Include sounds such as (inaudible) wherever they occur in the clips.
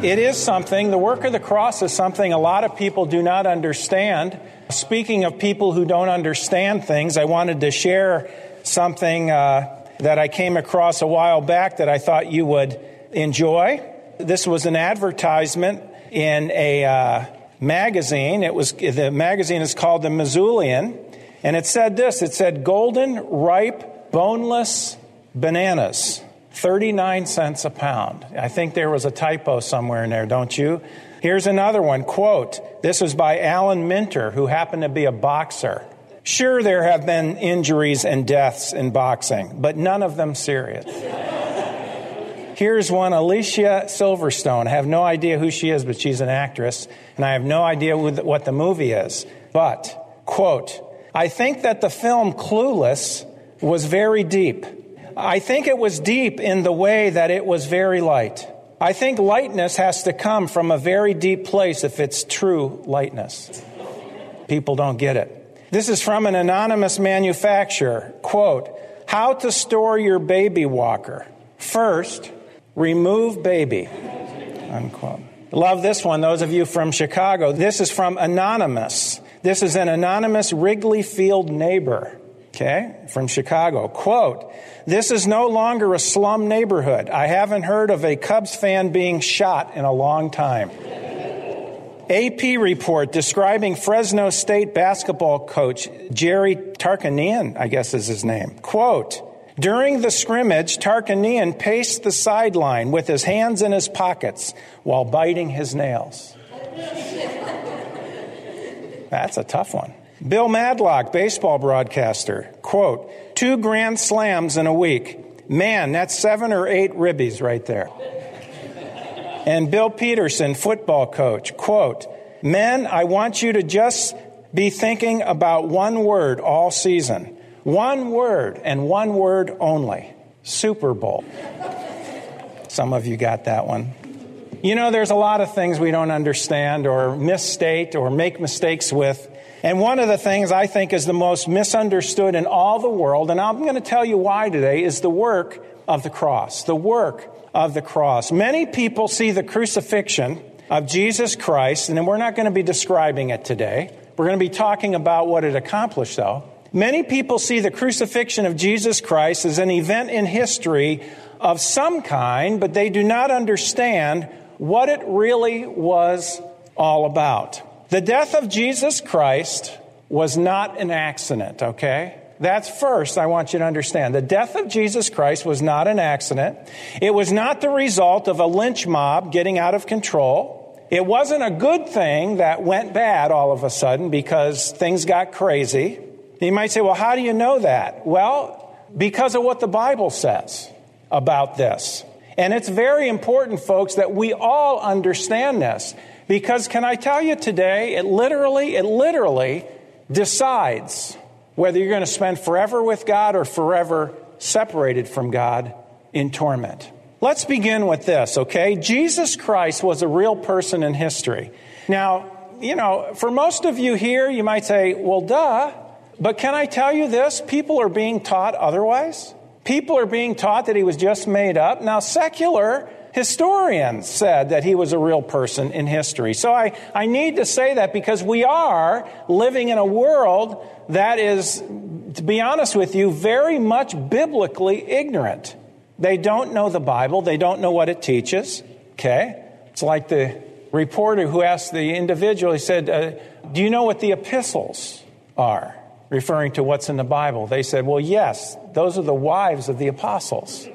It is something, the work of the cross is something a lot of people do not understand. Speaking of people who don't understand things, I wanted to share something uh, that I came across a while back that I thought you would enjoy. This was an advertisement in a uh, magazine. It was the magazine is called the Missoulian, and it said this. It said golden, ripe, boneless bananas, thirty-nine cents a pound. I think there was a typo somewhere in there, don't you? Here's another one. Quote. This was by Alan Minter, who happened to be a boxer. Sure, there have been injuries and deaths in boxing, but none of them serious. Here's one Alicia Silverstone. I have no idea who she is, but she's an actress, and I have no idea what the movie is. But, quote, I think that the film Clueless was very deep. I think it was deep in the way that it was very light. I think lightness has to come from a very deep place if it's true lightness. People don't get it. This is from an anonymous manufacturer. Quote, how to store your baby walker. First, remove baby. Unquote. Love this one, those of you from Chicago. This is from Anonymous. This is an anonymous Wrigley Field neighbor, okay, from Chicago. Quote, this is no longer a slum neighborhood. I haven't heard of a Cubs fan being shot in a long time. AP report describing Fresno State basketball coach Jerry Tarkanian, I guess is his name. Quote, during the scrimmage, Tarkanian paced the sideline with his hands in his pockets while biting his nails. (laughs) That's a tough one. Bill Madlock, baseball broadcaster, quote, two grand slams in a week. Man, that's seven or eight ribbies right there. And Bill Peterson, football coach, quote, Men, I want you to just be thinking about one word all season. One word and one word only Super Bowl. Some of you got that one. You know, there's a lot of things we don't understand or misstate or make mistakes with. And one of the things I think is the most misunderstood in all the world, and I'm going to tell you why today, is the work of the cross. The work of the cross. Many people see the crucifixion of Jesus Christ, and we're not going to be describing it today. We're going to be talking about what it accomplished, though. Many people see the crucifixion of Jesus Christ as an event in history of some kind, but they do not understand what it really was all about. The death of Jesus Christ was not an accident, okay? That's first, I want you to understand. The death of Jesus Christ was not an accident. It was not the result of a lynch mob getting out of control. It wasn't a good thing that went bad all of a sudden because things got crazy. You might say, well, how do you know that? Well, because of what the Bible says about this. And it's very important, folks, that we all understand this. Because can I tell you today, it literally, it literally decides whether you're going to spend forever with God or forever separated from God in torment. Let's begin with this, okay? Jesus Christ was a real person in history. Now, you know, for most of you here, you might say, well, duh. But can I tell you this? People are being taught otherwise. People are being taught that he was just made up. Now, secular historians said that he was a real person in history. So I, I need to say that because we are living in a world that is, to be honest with you, very much biblically ignorant. They don't know the Bible, they don't know what it teaches. Okay? It's like the reporter who asked the individual, he said, uh, Do you know what the epistles are? referring to what's in the Bible. They said, well, yes, those are the wives of the apostles,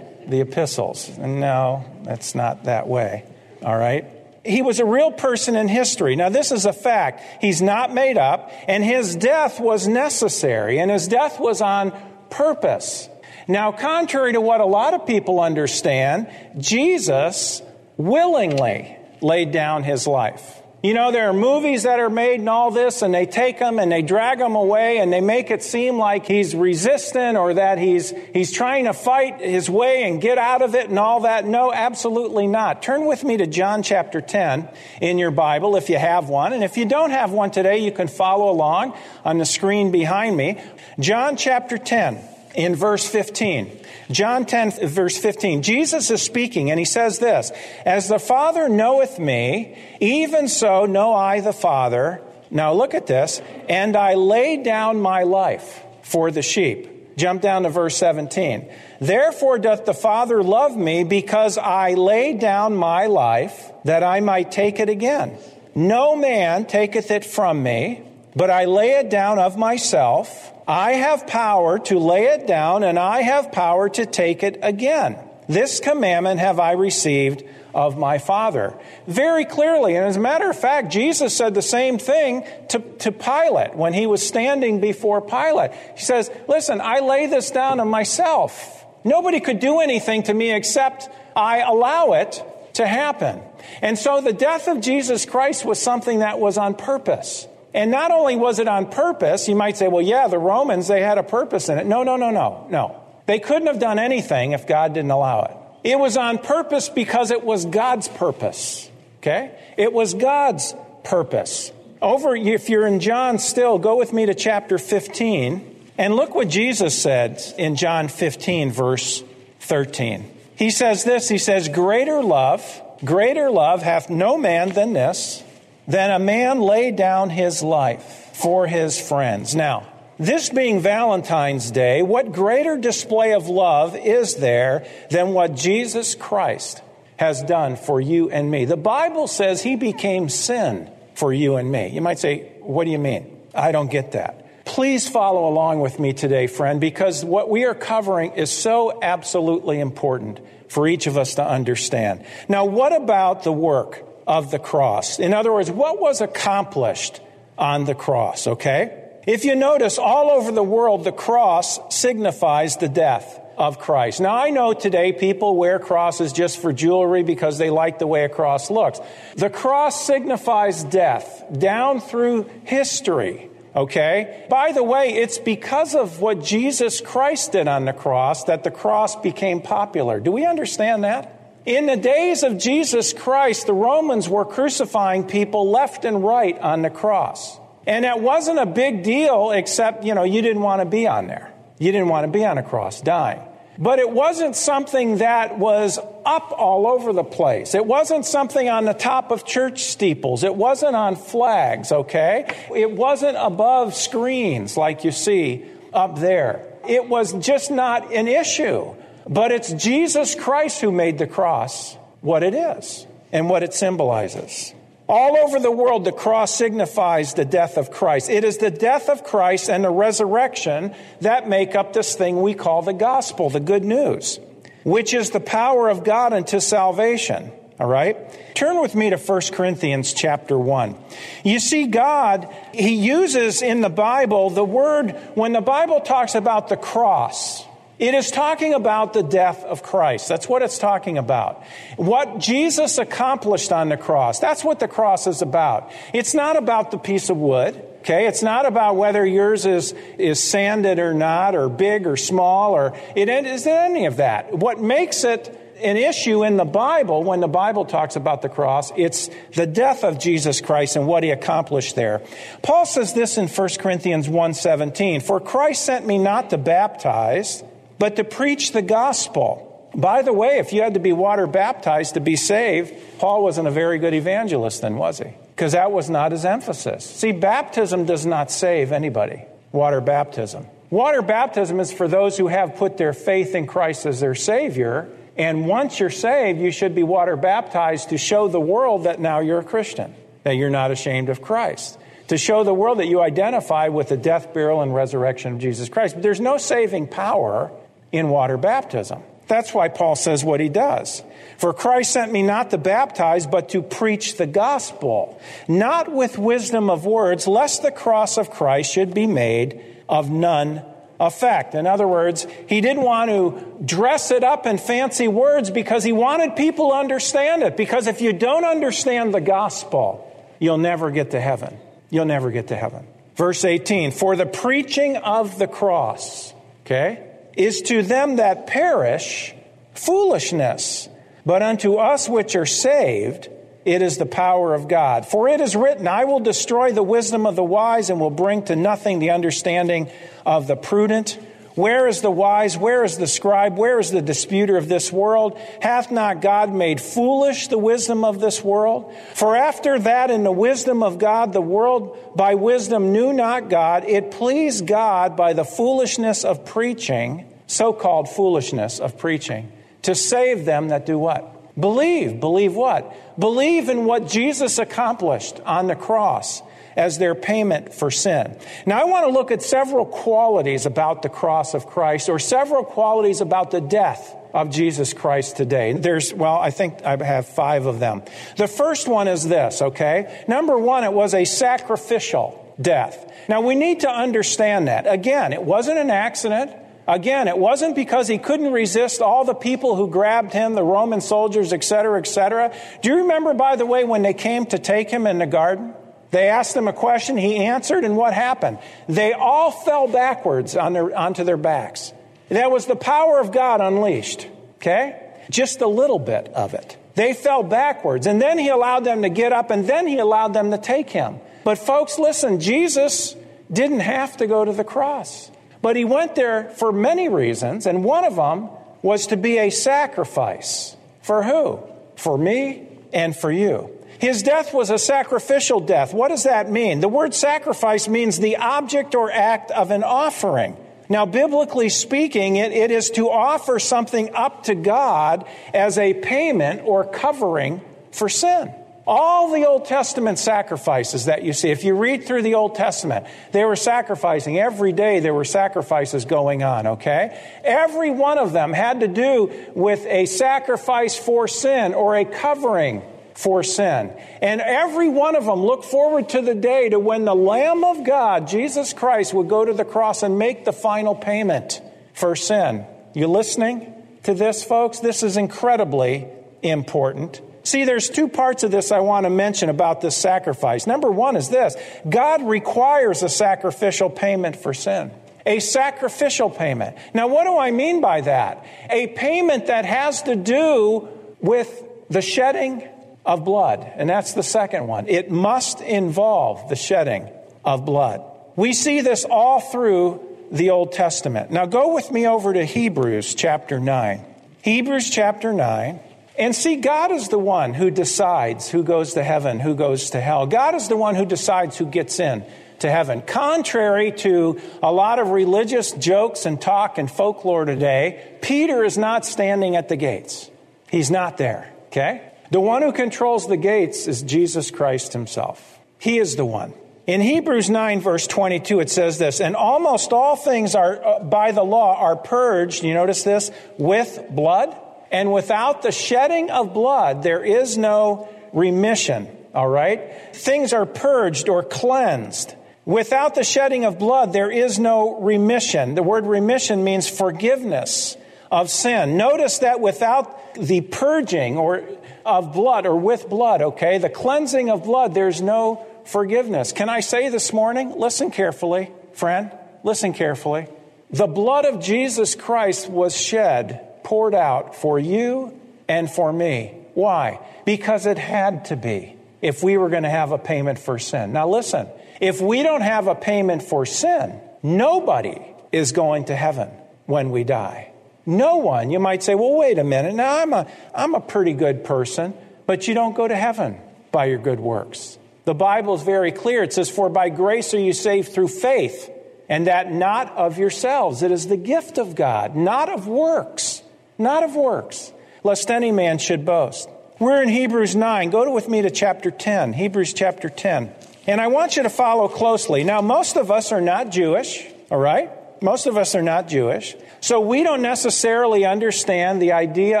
the epistles. And no, that's not that way. All right? He was a real person in history. Now, this is a fact. He's not made up, and his death was necessary, and his death was on purpose. Now, contrary to what a lot of people understand, Jesus willingly laid down his life. You know, there are movies that are made and all this, and they take him and they drag him away and they make it seem like he's resistant or that he's, he's trying to fight his way and get out of it and all that. No, absolutely not. Turn with me to John chapter 10 in your Bible if you have one. And if you don't have one today, you can follow along on the screen behind me. John chapter 10. In verse 15. John 10, verse 15. Jesus is speaking, and he says this As the Father knoweth me, even so know I the Father. Now look at this. And I lay down my life for the sheep. Jump down to verse 17. Therefore doth the Father love me because I lay down my life that I might take it again. No man taketh it from me, but I lay it down of myself. I have power to lay it down, and I have power to take it again. This commandment have I received of my Father. Very clearly, and as a matter of fact, Jesus said the same thing to, to Pilate when he was standing before Pilate. He says, Listen, I lay this down on myself. Nobody could do anything to me except I allow it to happen. And so the death of Jesus Christ was something that was on purpose. And not only was it on purpose, you might say, well, yeah, the Romans, they had a purpose in it. No, no, no, no, no. They couldn't have done anything if God didn't allow it. It was on purpose because it was God's purpose. Okay? It was God's purpose. Over, if you're in John still, go with me to chapter 15 and look what Jesus said in John 15, verse 13. He says this He says, Greater love, greater love hath no man than this than a man lay down his life for his friends. Now, this being Valentine's Day, what greater display of love is there than what Jesus Christ has done for you and me? The Bible says he became sin for you and me. You might say, What do you mean? I don't get that. Please follow along with me today, friend, because what we are covering is so absolutely important for each of us to understand. Now, what about the work of the cross. In other words, what was accomplished on the cross, okay? If you notice, all over the world, the cross signifies the death of Christ. Now, I know today people wear crosses just for jewelry because they like the way a cross looks. The cross signifies death down through history. Okay? By the way, it's because of what Jesus Christ did on the cross that the cross became popular. Do we understand that? In the days of Jesus Christ, the Romans were crucifying people left and right on the cross. And it wasn't a big deal, except, you know, you didn't want to be on there. You didn't want to be on a cross dying. But it wasn't something that was up all over the place. It wasn't something on the top of church steeples. It wasn't on flags, okay? It wasn't above screens like you see up there. It was just not an issue. But it's Jesus Christ who made the cross what it is and what it symbolizes. All over the world, the cross signifies the death of Christ. It is the death of Christ and the resurrection that make up this thing we call the gospel, the good news, which is the power of God unto salvation. All right? Turn with me to 1 Corinthians chapter 1. You see, God, He uses in the Bible the word, when the Bible talks about the cross, it is talking about the death of Christ. That's what it's talking about. What Jesus accomplished on the cross. That's what the cross is about. It's not about the piece of wood. Okay, it's not about whether yours is, is sanded or not, or big or small, or it isn't any of that. What makes it an issue in the Bible, when the Bible talks about the cross, it's the death of Jesus Christ and what he accomplished there. Paul says this in 1 Corinthians 1.17, For Christ sent me not to baptize, but to preach the gospel. By the way, if you had to be water baptized to be saved, Paul wasn't a very good evangelist then, was he? Because that was not his emphasis. See, baptism does not save anybody, water baptism. Water baptism is for those who have put their faith in Christ as their Savior. And once you're saved, you should be water baptized to show the world that now you're a Christian, that you're not ashamed of Christ to show the world that you identify with the death, burial, and resurrection of Jesus Christ. But there's no saving power in water baptism. That's why Paul says what he does. For Christ sent me not to baptize, but to preach the gospel, not with wisdom of words, lest the cross of Christ should be made of none effect. In other words, he didn't want to dress it up in fancy words because he wanted people to understand it. Because if you don't understand the gospel, you'll never get to heaven. You'll never get to heaven. Verse 18, for the preaching of the cross, okay? Is to them that perish foolishness, but unto us which are saved, it is the power of God. For it is written, I will destroy the wisdom of the wise and will bring to nothing the understanding of the prudent. Where is the wise? Where is the scribe? Where is the disputer of this world? Hath not God made foolish the wisdom of this world? For after that, in the wisdom of God, the world by wisdom knew not God. It pleased God by the foolishness of preaching, so called foolishness of preaching, to save them that do what? Believe. Believe what? Believe in what Jesus accomplished on the cross as their payment for sin. Now, I want to look at several qualities about the cross of Christ or several qualities about the death of Jesus Christ today. There's, well, I think I have five of them. The first one is this, okay? Number one, it was a sacrificial death. Now, we need to understand that. Again, it wasn't an accident. Again, it wasn't because he couldn't resist all the people who grabbed him, the Roman soldiers, etc., etc. Do you remember, by the way, when they came to take him in the garden? They asked him a question, he answered, and what happened? They all fell backwards on their, onto their backs. That was the power of God unleashed, okay? Just a little bit of it. They fell backwards, and then he allowed them to get up, and then he allowed them to take him. But, folks, listen, Jesus didn't have to go to the cross. But he went there for many reasons, and one of them was to be a sacrifice. For who? For me and for you. His death was a sacrificial death. What does that mean? The word sacrifice means the object or act of an offering. Now, biblically speaking, it, it is to offer something up to God as a payment or covering for sin. All the Old Testament sacrifices that you see, if you read through the Old Testament, they were sacrificing. Every day there were sacrifices going on, okay? Every one of them had to do with a sacrifice for sin or a covering for sin. And every one of them looked forward to the day to when the Lamb of God, Jesus Christ, would go to the cross and make the final payment for sin. You listening to this, folks? This is incredibly important. See, there's two parts of this I want to mention about this sacrifice. Number one is this God requires a sacrificial payment for sin. A sacrificial payment. Now, what do I mean by that? A payment that has to do with the shedding of blood. And that's the second one. It must involve the shedding of blood. We see this all through the Old Testament. Now go with me over to Hebrews chapter 9. Hebrews chapter 9. And see, God is the one who decides who goes to heaven, who goes to hell. God is the one who decides who gets in to heaven. Contrary to a lot of religious jokes and talk and folklore today, Peter is not standing at the gates. He's not there, okay? The one who controls the gates is Jesus Christ himself. He is the one. In Hebrews 9, verse 22, it says this, and almost all things are, uh, by the law, are purged, you notice this, with blood. And without the shedding of blood, there is no remission, all right? Things are purged or cleansed. Without the shedding of blood, there is no remission. The word remission means forgiveness of sin. Notice that without the purging or of blood or with blood, okay, the cleansing of blood, there's no forgiveness. Can I say this morning? Listen carefully, friend. Listen carefully. The blood of Jesus Christ was shed, poured out for you and for me. Why? Because it had to be if we were going to have a payment for sin. Now listen, if we don't have a payment for sin, nobody is going to heaven when we die. No one. You might say, well, wait a minute. Now, I'm a, I'm a pretty good person, but you don't go to heaven by your good works. The Bible is very clear. It says, For by grace are you saved through faith, and that not of yourselves. It is the gift of God, not of works. Not of works, lest any man should boast. We're in Hebrews 9. Go with me to chapter 10. Hebrews chapter 10. And I want you to follow closely. Now, most of us are not Jewish, all right? Most of us are not Jewish. So we don't necessarily understand the idea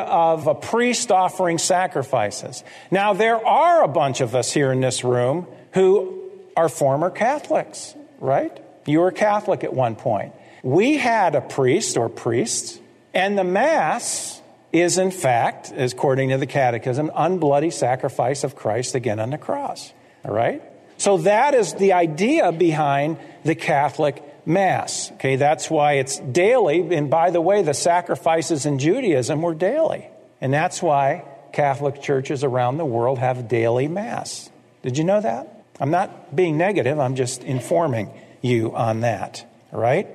of a priest offering sacrifices. Now, there are a bunch of us here in this room who are former Catholics, right? You were Catholic at one point. We had a priest or priests, and the Mass is, in fact, according to the Catechism, unbloody sacrifice of Christ again on the cross. All right? So that is the idea behind the Catholic Mass. Okay, that's why it's daily. And by the way, the sacrifices in Judaism were daily. And that's why Catholic churches around the world have daily Mass. Did you know that? I'm not being negative, I'm just informing you on that. right?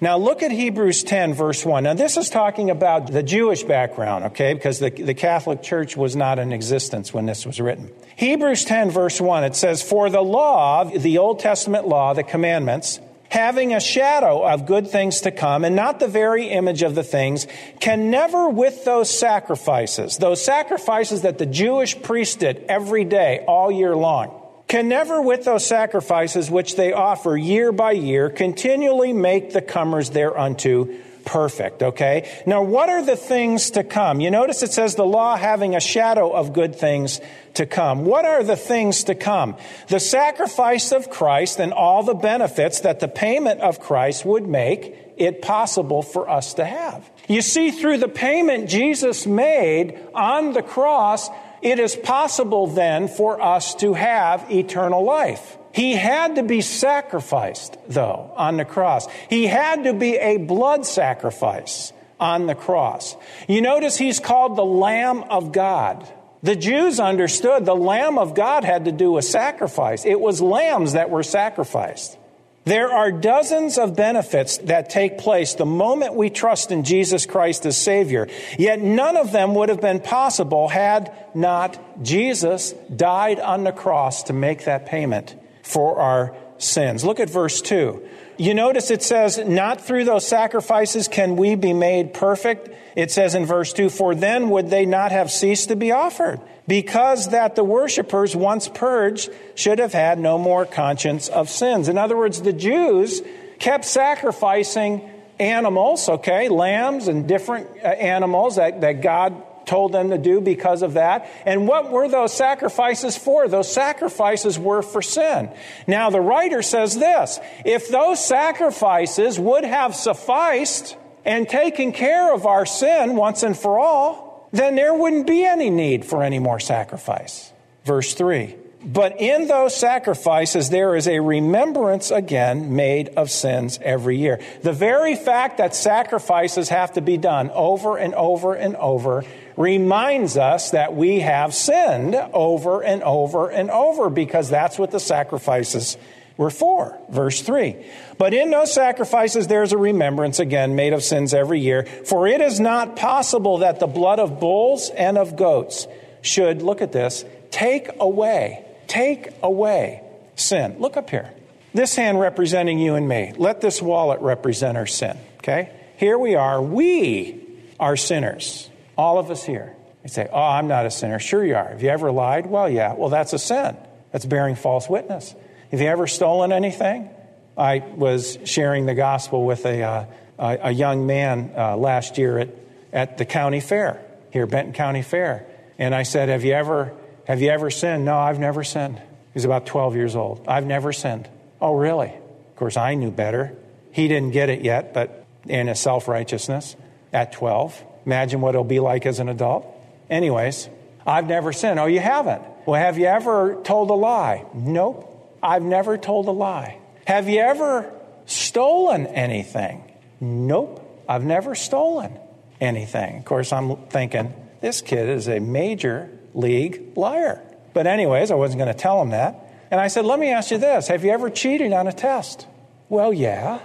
Now look at Hebrews 10, verse 1. Now this is talking about the Jewish background, okay, because the, the Catholic Church was not in existence when this was written. Hebrews 10, verse 1, it says, For the law, the Old Testament law, the commandments, having a shadow of good things to come and not the very image of the things, can never with those sacrifices, those sacrifices that the Jewish priest did every day, all year long, can never with those sacrifices which they offer year by year continually make the comers thereunto perfect, okay? Now, what are the things to come? You notice it says the law having a shadow of good things to come. What are the things to come? The sacrifice of Christ and all the benefits that the payment of Christ would make it possible for us to have. You see, through the payment Jesus made on the cross, it is possible then for us to have eternal life. He had to be sacrificed, though, on the cross. He had to be a blood sacrifice on the cross. You notice he's called the Lamb of God. The Jews understood the Lamb of God had to do a sacrifice. It was lambs that were sacrificed. There are dozens of benefits that take place the moment we trust in Jesus Christ as Savior. Yet none of them would have been possible had not Jesus died on the cross to make that payment for our sins. Look at verse 2. You notice it says, Not through those sacrifices can we be made perfect. It says in verse 2, For then would they not have ceased to be offered, because that the worshippers, once purged, should have had no more conscience of sins. In other words, the Jews kept sacrificing animals, okay, lambs and different uh, animals that, that God told them to do because of that. And what were those sacrifices for? Those sacrifices were for sin. Now, the writer says this if those sacrifices would have sufficed and taken care of our sin once and for all, then there wouldn't be any need for any more sacrifice. Verse 3. But in those sacrifices, there is a remembrance again made of sins every year. The very fact that sacrifices have to be done over and over and over reminds us that we have sinned over and over and over because that's what the sacrifices were for. Verse 3. But in those sacrifices there's a remembrance again made of sins every year, for it is not possible that the blood of bulls and of goats should, look at this, take away, take away sin. Look up here. This hand representing you and me. Let this wallet represent our sin, okay? Here we are. We are sinners. All of us here. You say, Oh, I'm not a sinner. Sure, you are. Have you ever lied? Well, yeah. Well, that's a sin. That's bearing false witness. Have you ever stolen anything? I was sharing the gospel with a, uh, a, young man uh, last year at, at the county fair, here, Benton County Fair. And I said, Have you ever, have you ever sinned? No, I've never sinned. He's about 12 years old. I've never sinned. Oh, really? Of course, I knew better. He didn't get it yet, but in his self righteousness at 12. Imagine what it'll be like as an adult. Anyways, I've never sinned. Oh, you haven't? Well, have you ever told a lie? Nope. I've never told a lie. Have you ever stolen anything? Nope. I've never stolen anything. Of course, I'm thinking, this kid is a major league liar. But, anyways, I wasn't going to tell him that. And I said, let me ask you this Have you ever cheated on a test? Well, yeah.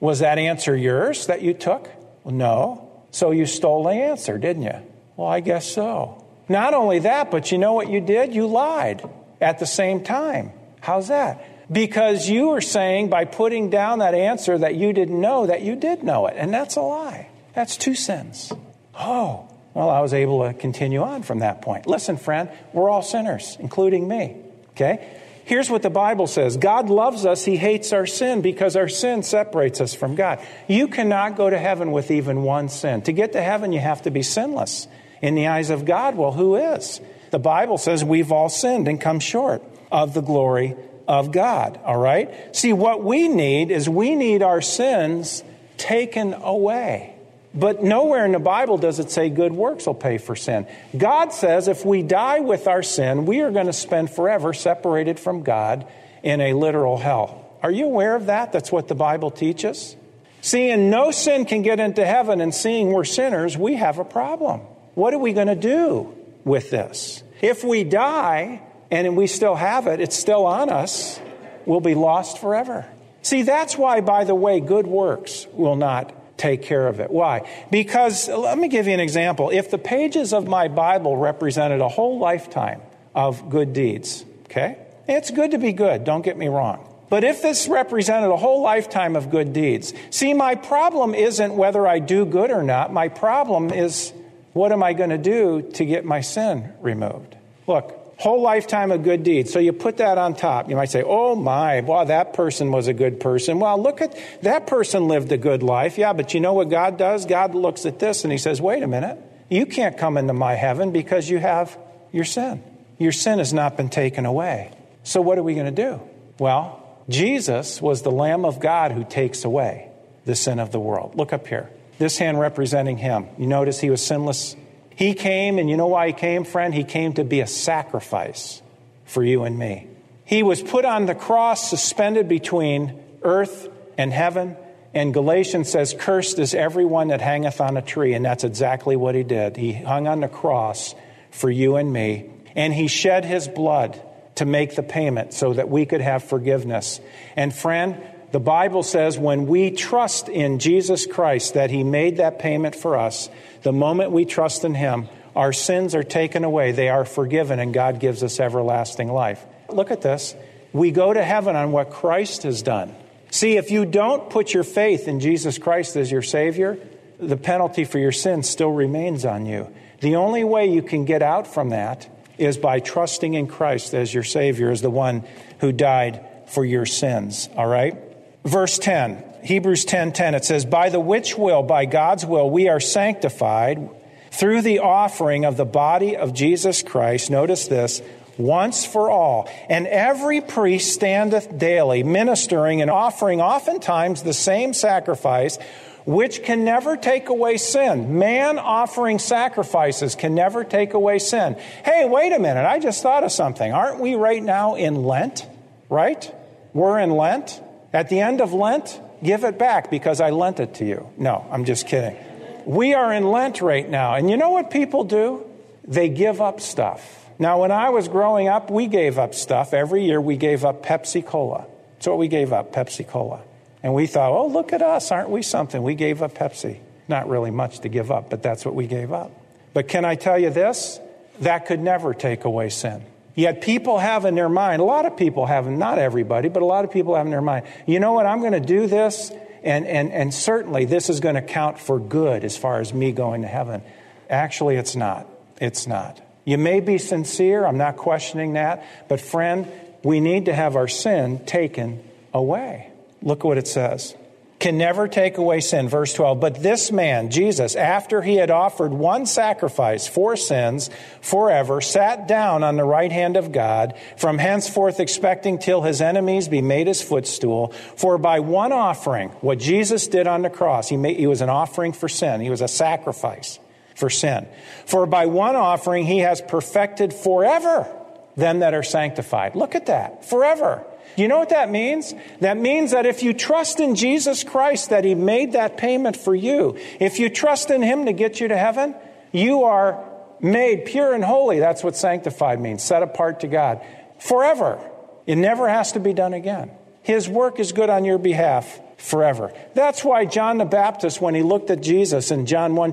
Was that answer yours that you took? Well, no. So you stole the answer, didn't you? Well, I guess so. Not only that, but you know what you did? You lied at the same time. How's that? Because you were saying by putting down that answer that you didn't know that you did know it. And that's a lie. That's two sins. Oh, well, I was able to continue on from that point. Listen, friend, we're all sinners, including me. Okay? Here's what the Bible says God loves us, He hates our sin because our sin separates us from God. You cannot go to heaven with even one sin. To get to heaven, you have to be sinless. In the eyes of God, well, who is? The Bible says we've all sinned and come short of the glory of God, all right? See, what we need is we need our sins taken away. But nowhere in the Bible does it say good works will pay for sin. God says if we die with our sin, we are going to spend forever separated from God in a literal hell. Are you aware of that? That's what the Bible teaches. Seeing no sin can get into heaven and seeing we're sinners, we have a problem. What are we going to do with this? If we die and we still have it, it's still on us, we'll be lost forever. See, that's why, by the way, good works will not take care of it. Why? Because, let me give you an example. If the pages of my Bible represented a whole lifetime of good deeds, okay? It's good to be good, don't get me wrong. But if this represented a whole lifetime of good deeds, see, my problem isn't whether I do good or not. My problem is what am I going to do to get my sin removed? Look, whole lifetime of good deeds. So you put that on top. You might say, oh my, wow, that person was a good person. Well, look at that person lived a good life. Yeah, but you know what God does? God looks at this and he says, wait a minute. You can't come into my heaven because you have your sin. Your sin has not been taken away. So what are we going to do? Well, Jesus was the Lamb of God who takes away the sin of the world. Look up here. This hand representing him. You notice he was sinless he came, and you know why he came, friend? He came to be a sacrifice for you and me. He was put on the cross, suspended between earth and heaven. And Galatians says, Cursed is everyone that hangeth on a tree. And that's exactly what he did. He hung on the cross for you and me. And he shed his blood to make the payment so that we could have forgiveness. And friend, the Bible says when we trust in Jesus Christ that he made that payment for us, the moment we trust in Him, our sins are taken away, they are forgiven, and God gives us everlasting life. Look at this. We go to heaven on what Christ has done. See, if you don't put your faith in Jesus Christ as your Savior, the penalty for your sins still remains on you. The only way you can get out from that is by trusting in Christ as your Savior, as the one who died for your sins. All right? Verse 10 Hebrews 10:10 10, 10, it says by the which will by God's will we are sanctified through the offering of the body of Jesus Christ notice this once for all and every priest standeth daily ministering and offering oftentimes the same sacrifice which can never take away sin. Man offering sacrifices can never take away sin. Hey, wait a minute. I just thought of something. Aren't we right now in Lent? Right? We're in Lent. At the end of Lent, give it back because I lent it to you. No, I'm just kidding. We are in Lent right now. And you know what people do? They give up stuff. Now, when I was growing up, we gave up stuff. Every year we gave up Pepsi Cola. That's what we gave up, Pepsi Cola. And we thought, oh, look at us. Aren't we something? We gave up Pepsi. Not really much to give up, but that's what we gave up. But can I tell you this? That could never take away sin. Yet people have in their mind, a lot of people have, not everybody, but a lot of people have in their mind, you know what, I'm going to do this, and, and, and certainly this is going to count for good as far as me going to heaven. Actually, it's not. It's not. You may be sincere, I'm not questioning that, but friend, we need to have our sin taken away. Look what it says can never take away sin. Verse 12. But this man, Jesus, after he had offered one sacrifice for sins forever, sat down on the right hand of God, from henceforth expecting till his enemies be made his footstool. For by one offering, what Jesus did on the cross, he, made, he was an offering for sin. He was a sacrifice for sin. For by one offering, he has perfected forever them that are sanctified. Look at that. Forever. You know what that means? That means that if you trust in Jesus Christ, that He made that payment for you, if you trust in Him to get you to heaven, you are made pure and holy. That's what sanctified means, set apart to God forever. It never has to be done again. His work is good on your behalf forever. That's why John the Baptist, when he looked at Jesus in John 1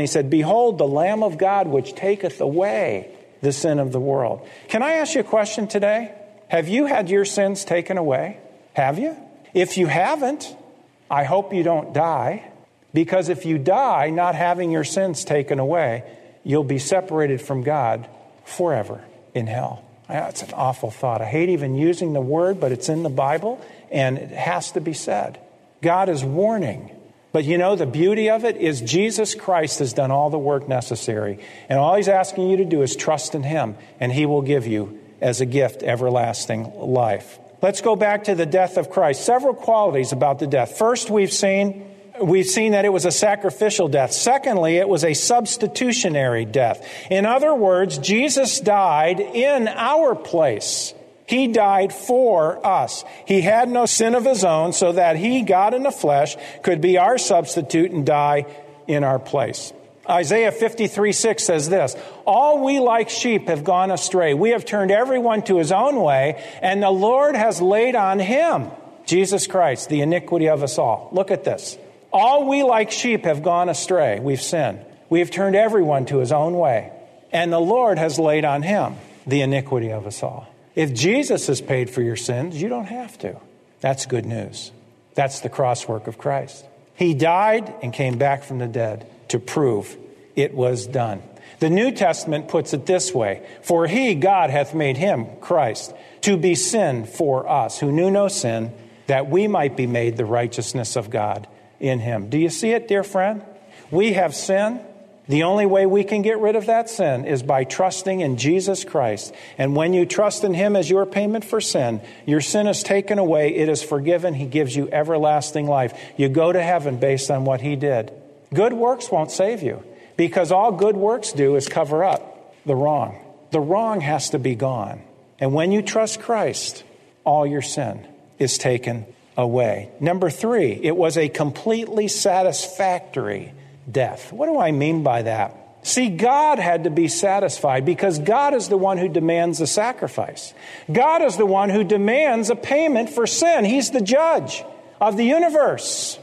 he said, Behold, the Lamb of God which taketh away the sin of the world. Can I ask you a question today? Have you had your sins taken away? Have you? If you haven't, I hope you don't die, because if you die not having your sins taken away, you'll be separated from God forever in hell. That's an awful thought. I hate even using the word, but it's in the Bible and it has to be said. God is warning. But you know, the beauty of it is Jesus Christ has done all the work necessary. And all he's asking you to do is trust in him, and he will give you as a gift everlasting life. Let's go back to the death of Christ. Several qualities about the death. First, we've seen we've seen that it was a sacrificial death. Secondly, it was a substitutionary death. In other words, Jesus died in our place. He died for us. He had no sin of his own, so that he, God in the flesh, could be our substitute and die in our place. Isaiah 53 6 says this All we like sheep have gone astray. We have turned everyone to his own way, and the Lord has laid on him Jesus Christ, the iniquity of us all. Look at this. All we like sheep have gone astray. We've sinned. We have turned everyone to his own way. And the Lord has laid on him the iniquity of us all. If Jesus has paid for your sins, you don't have to. That's good news. That's the cross work of Christ. He died and came back from the dead to prove it was done. The New Testament puts it this way For he, God, hath made him, Christ, to be sin for us, who knew no sin, that we might be made the righteousness of God in him. Do you see it, dear friend? We have sin. The only way we can get rid of that sin is by trusting in Jesus Christ. And when you trust in Him as your payment for sin, your sin is taken away, it is forgiven, He gives you everlasting life. You go to heaven based on what He did. Good works won't save you because all good works do is cover up the wrong. The wrong has to be gone. And when you trust Christ, all your sin is taken away. Number three, it was a completely satisfactory death. What do I mean by that? See, God had to be satisfied because God is the one who demands a sacrifice. God is the one who demands a payment for sin. He's the judge of the universe.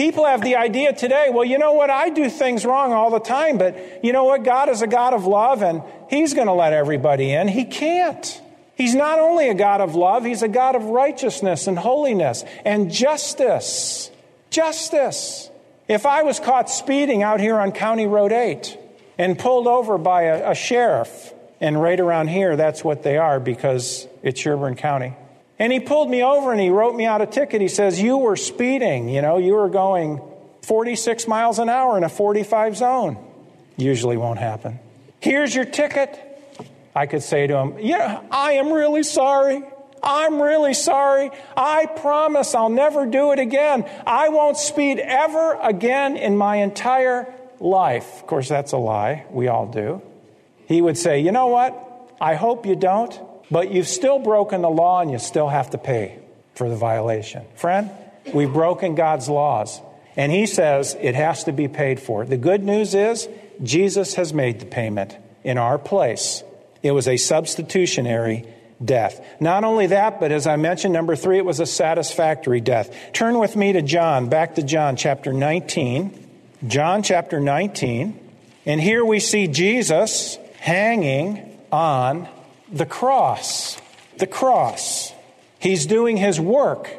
People have the idea today, well, you know what? I do things wrong all the time, but you know what? God is a God of love and He's going to let everybody in. He can't. He's not only a God of love, He's a God of righteousness and holiness and justice. Justice. If I was caught speeding out here on County Road 8 and pulled over by a, a sheriff, and right around here, that's what they are because it's Sherburne County. And he pulled me over and he wrote me out a ticket. He says, You were speeding, you know, you were going 46 miles an hour in a 45 zone. Usually won't happen. Here's your ticket. I could say to him, Yeah, I am really sorry. I'm really sorry. I promise I'll never do it again. I won't speed ever again in my entire life. Of course, that's a lie. We all do. He would say, You know what? I hope you don't, but you've still broken the law and you still have to pay for the violation. Friend, we've broken God's laws. And he says it has to be paid for. The good news is Jesus has made the payment in our place. It was a substitutionary death. Not only that, but as I mentioned, number three, it was a satisfactory death. Turn with me to John, back to John chapter 19. John chapter 19. And here we see Jesus hanging on the cross. The cross. He's doing his work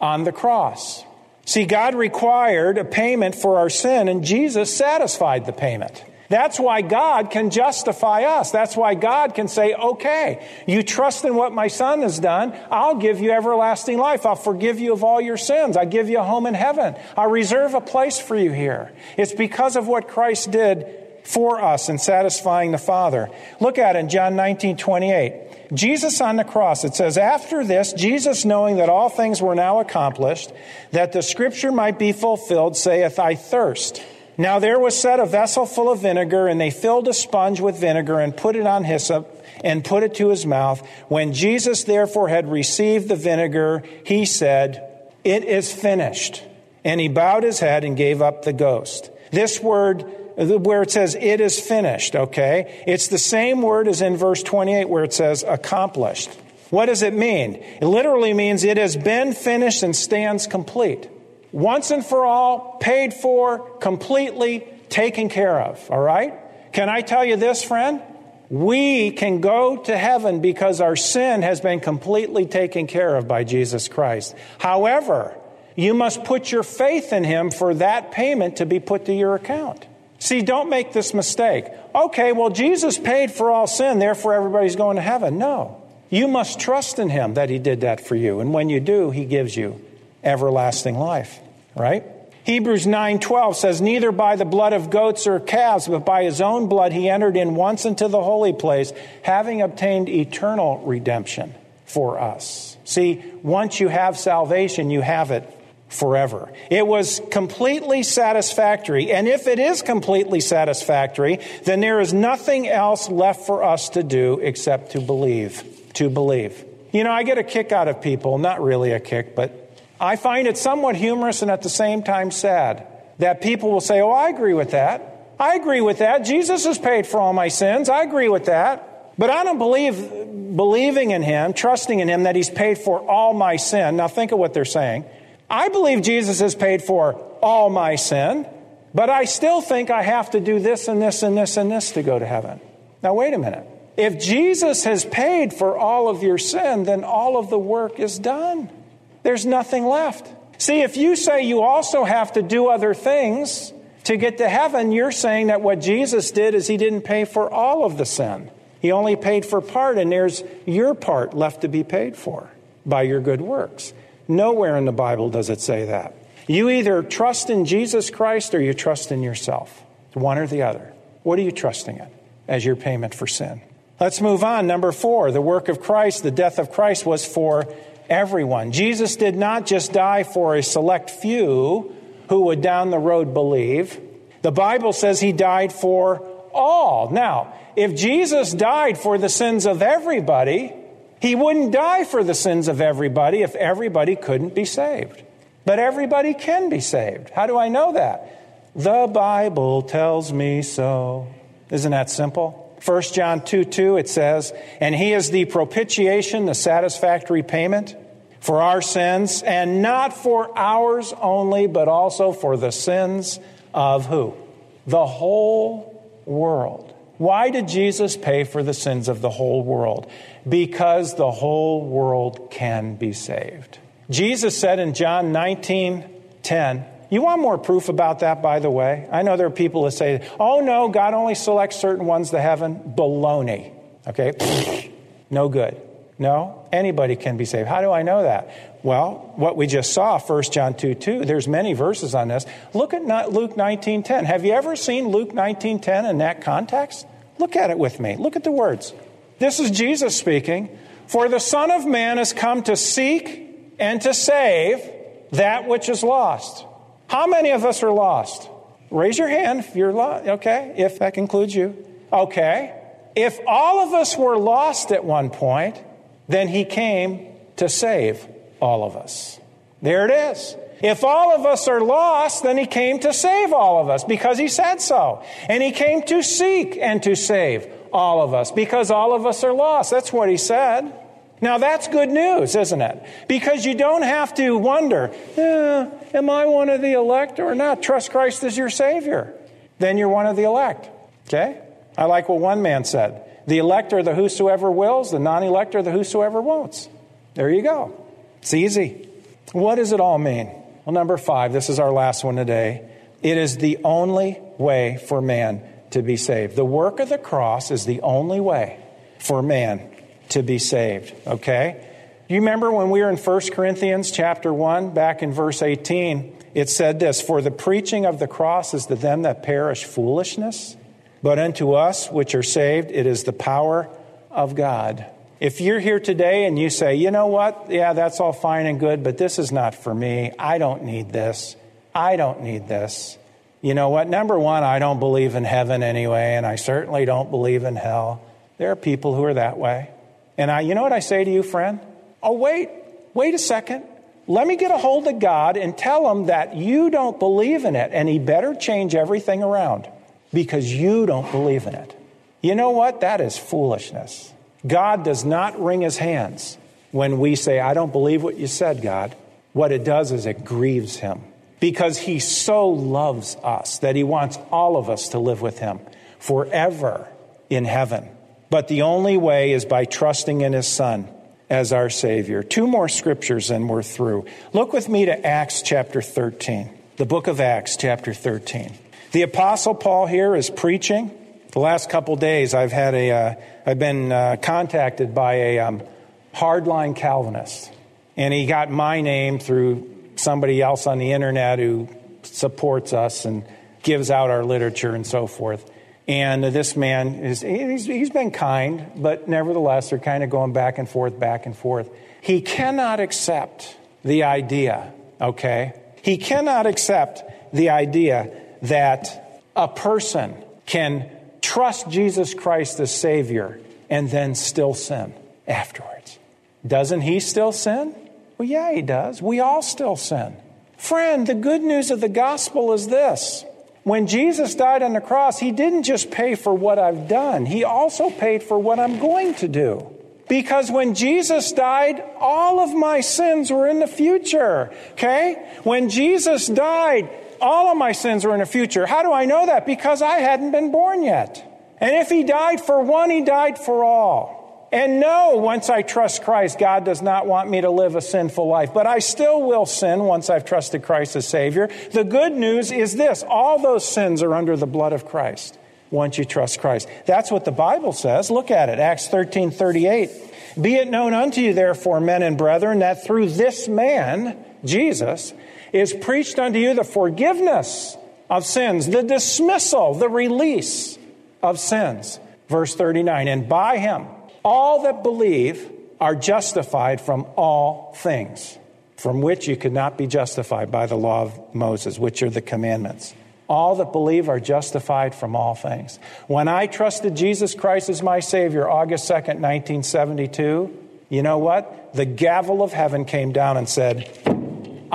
on the cross. See, God required a payment for our sin, and Jesus satisfied the payment. That's why God can justify us. That's why God can say, okay, you trust in what my son has done. I'll give you everlasting life. I'll forgive you of all your sins. I'll give you a home in heaven. I'll reserve a place for you here. It's because of what Christ did for us in satisfying the Father. Look at it in John 19, 28. Jesus on the cross, it says, After this, Jesus, knowing that all things were now accomplished, that the scripture might be fulfilled, saith, I thirst. Now there was set a vessel full of vinegar, and they filled a sponge with vinegar and put it on hyssop and put it to his mouth. When Jesus therefore had received the vinegar, he said, It is finished. And he bowed his head and gave up the ghost. This word, where it says, It is finished, okay? It's the same word as in verse 28 where it says, Accomplished. What does it mean? It literally means it has been finished and stands complete once and for all, paid for, completely taken care of. All right? Can I tell you this, friend? We can go to heaven because our sin has been completely taken care of by Jesus Christ. However, you must put your faith in Him for that payment to be put to your account. See, don't make this mistake. Okay, well, Jesus paid for all sin, therefore everybody's going to heaven. No. You must trust in Him that He did that for you. And when you do, He gives you everlasting life right? Hebrews 9:12 says neither by the blood of goats or calves but by his own blood he entered in once into the holy place having obtained eternal redemption for us. See, once you have salvation you have it forever. It was completely satisfactory and if it is completely satisfactory then there is nothing else left for us to do except to believe, to believe. You know, I get a kick out of people, not really a kick, but I find it somewhat humorous and at the same time sad that people will say, Oh, I agree with that. I agree with that. Jesus has paid for all my sins. I agree with that. But I don't believe believing in him, trusting in him that he's paid for all my sin. Now think of what they're saying. I believe Jesus has paid for all my sin, but I still think I have to do this and this and this and this to go to heaven. Now wait a minute. If Jesus has paid for all of your sin, then all of the work is done. There's nothing left. See, if you say you also have to do other things to get to heaven, you're saying that what Jesus did is he didn't pay for all of the sin. He only paid for part, and there's your part left to be paid for by your good works. Nowhere in the Bible does it say that. You either trust in Jesus Christ or you trust in yourself. One or the other. What are you trusting in as your payment for sin? Let's move on. Number four, the work of Christ, the death of Christ was for everyone. Jesus did not just die for a select few who would down the road believe. The Bible says he died for all. Now, if Jesus died for the sins of everybody, he wouldn't die for the sins of everybody if everybody couldn't be saved. But everybody can be saved. How do I know that? The Bible tells me so. Isn't that simple? 1 John 2 2, it says, And he is the propitiation, the satisfactory payment for our sins, and not for ours only, but also for the sins of who? The whole world. Why did Jesus pay for the sins of the whole world? Because the whole world can be saved. Jesus said in John 19 10, you want more proof about that, by the way? I know there are people that say, oh no, God only selects certain ones to heaven. Baloney. Okay? (laughs) no good. No, anybody can be saved. How do I know that? Well, what we just saw, 1 John 2 2, there's many verses on this. Look at Luke 19 10. Have you ever seen Luke 19 10 in that context? Look at it with me. Look at the words. This is Jesus speaking. For the Son of Man has come to seek and to save that which is lost. How many of us are lost? Raise your hand if you're lost. Okay, if that includes you. Okay. If all of us were lost at one point, then he came to save all of us. There it is. If all of us are lost, then he came to save all of us because he said so. And he came to seek and to save all of us because all of us are lost. That's what he said. Now that's good news, isn't it? Because you don't have to wonder, eh, am I one of the elect or not? Trust Christ as your Savior. Then you're one of the elect. Okay? I like what one man said. The elect the whosoever wills, the non elect the whosoever won'ts. There you go. It's easy. What does it all mean? Well, number five, this is our last one today. It is the only way for man to be saved. The work of the cross is the only way for man to be saved. Okay? You remember when we were in 1 Corinthians chapter 1, back in verse 18, it said this For the preaching of the cross is to them that perish foolishness, but unto us which are saved, it is the power of God. If you're here today and you say, you know what, yeah, that's all fine and good, but this is not for me, I don't need this, I don't need this. You know what? Number one, I don't believe in heaven anyway, and I certainly don't believe in hell. There are people who are that way. And I, you know what I say to you, friend? Oh, wait, wait a second. Let me get a hold of God and tell him that you don't believe in it, and he better change everything around because you don't believe in it. You know what? That is foolishness. God does not wring his hands when we say, I don't believe what you said, God. What it does is it grieves him because he so loves us that he wants all of us to live with him forever in heaven. But the only way is by trusting in his son as our Savior. Two more scriptures and we're through. Look with me to Acts chapter 13, the book of Acts chapter 13. The Apostle Paul here is preaching. The last couple days, I've had a, uh, I've been uh, contacted by a um, hardline Calvinist, and he got my name through somebody else on the internet who supports us and gives out our literature and so forth. And this man is, he's, he's been kind, but nevertheless, they're kind of going back and forth, back and forth. He cannot accept the idea, okay? He cannot accept the idea that a person can trust Jesus Christ as Savior and then still sin afterwards. Doesn't he still sin? Well, yeah, he does. We all still sin. Friend, the good news of the gospel is this when Jesus died on the cross, he didn't just pay for what I've done, he also paid for what I'm going to do. Because when Jesus died, all of my sins were in the future. Okay? When Jesus died, all of my sins were in the future. How do I know that? Because I hadn't been born yet. And if he died for one, he died for all. And no, once I trust Christ, God does not want me to live a sinful life. But I still will sin once I've trusted Christ as Savior. The good news is this all those sins are under the blood of Christ once you trust Christ. That's what the Bible says. Look at it, Acts 13 38. Be it known unto you, therefore, men and brethren, that through this man, Jesus, is preached unto you the forgiveness of sins, the dismissal, the release of sins. Verse 39 And by him, all that believe are justified from all things, from which you could not be justified by the law of Moses, which are the commandments. All that believe are justified from all things. When I trusted Jesus Christ as my Savior, August 2nd, 1972, you know what? The gavel of heaven came down and said,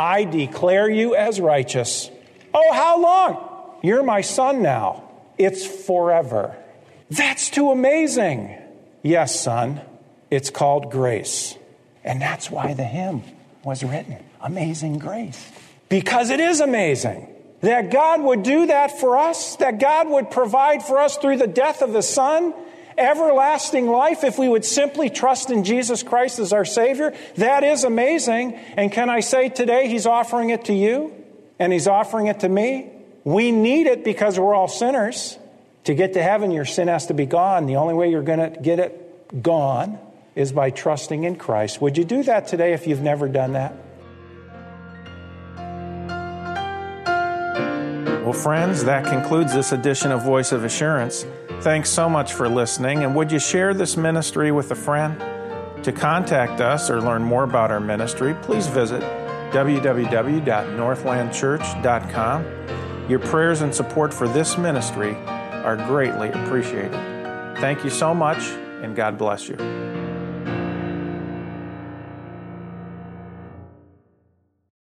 I declare you as righteous. Oh, how long? You're my son now. It's forever. That's too amazing. Yes, son, it's called grace. And that's why the hymn was written Amazing Grace. Because it is amazing. That God would do that for us, that God would provide for us through the death of the Son, everlasting life if we would simply trust in Jesus Christ as our Savior. That is amazing. And can I say today, He's offering it to you and He's offering it to me? We need it because we're all sinners. To get to heaven, your sin has to be gone. The only way you're going to get it gone is by trusting in Christ. Would you do that today if you've never done that? Well, friends, that concludes this edition of Voice of Assurance. Thanks so much for listening, and would you share this ministry with a friend? To contact us or learn more about our ministry, please visit www.northlandchurch.com. Your prayers and support for this ministry are greatly appreciated. Thank you so much, and God bless you.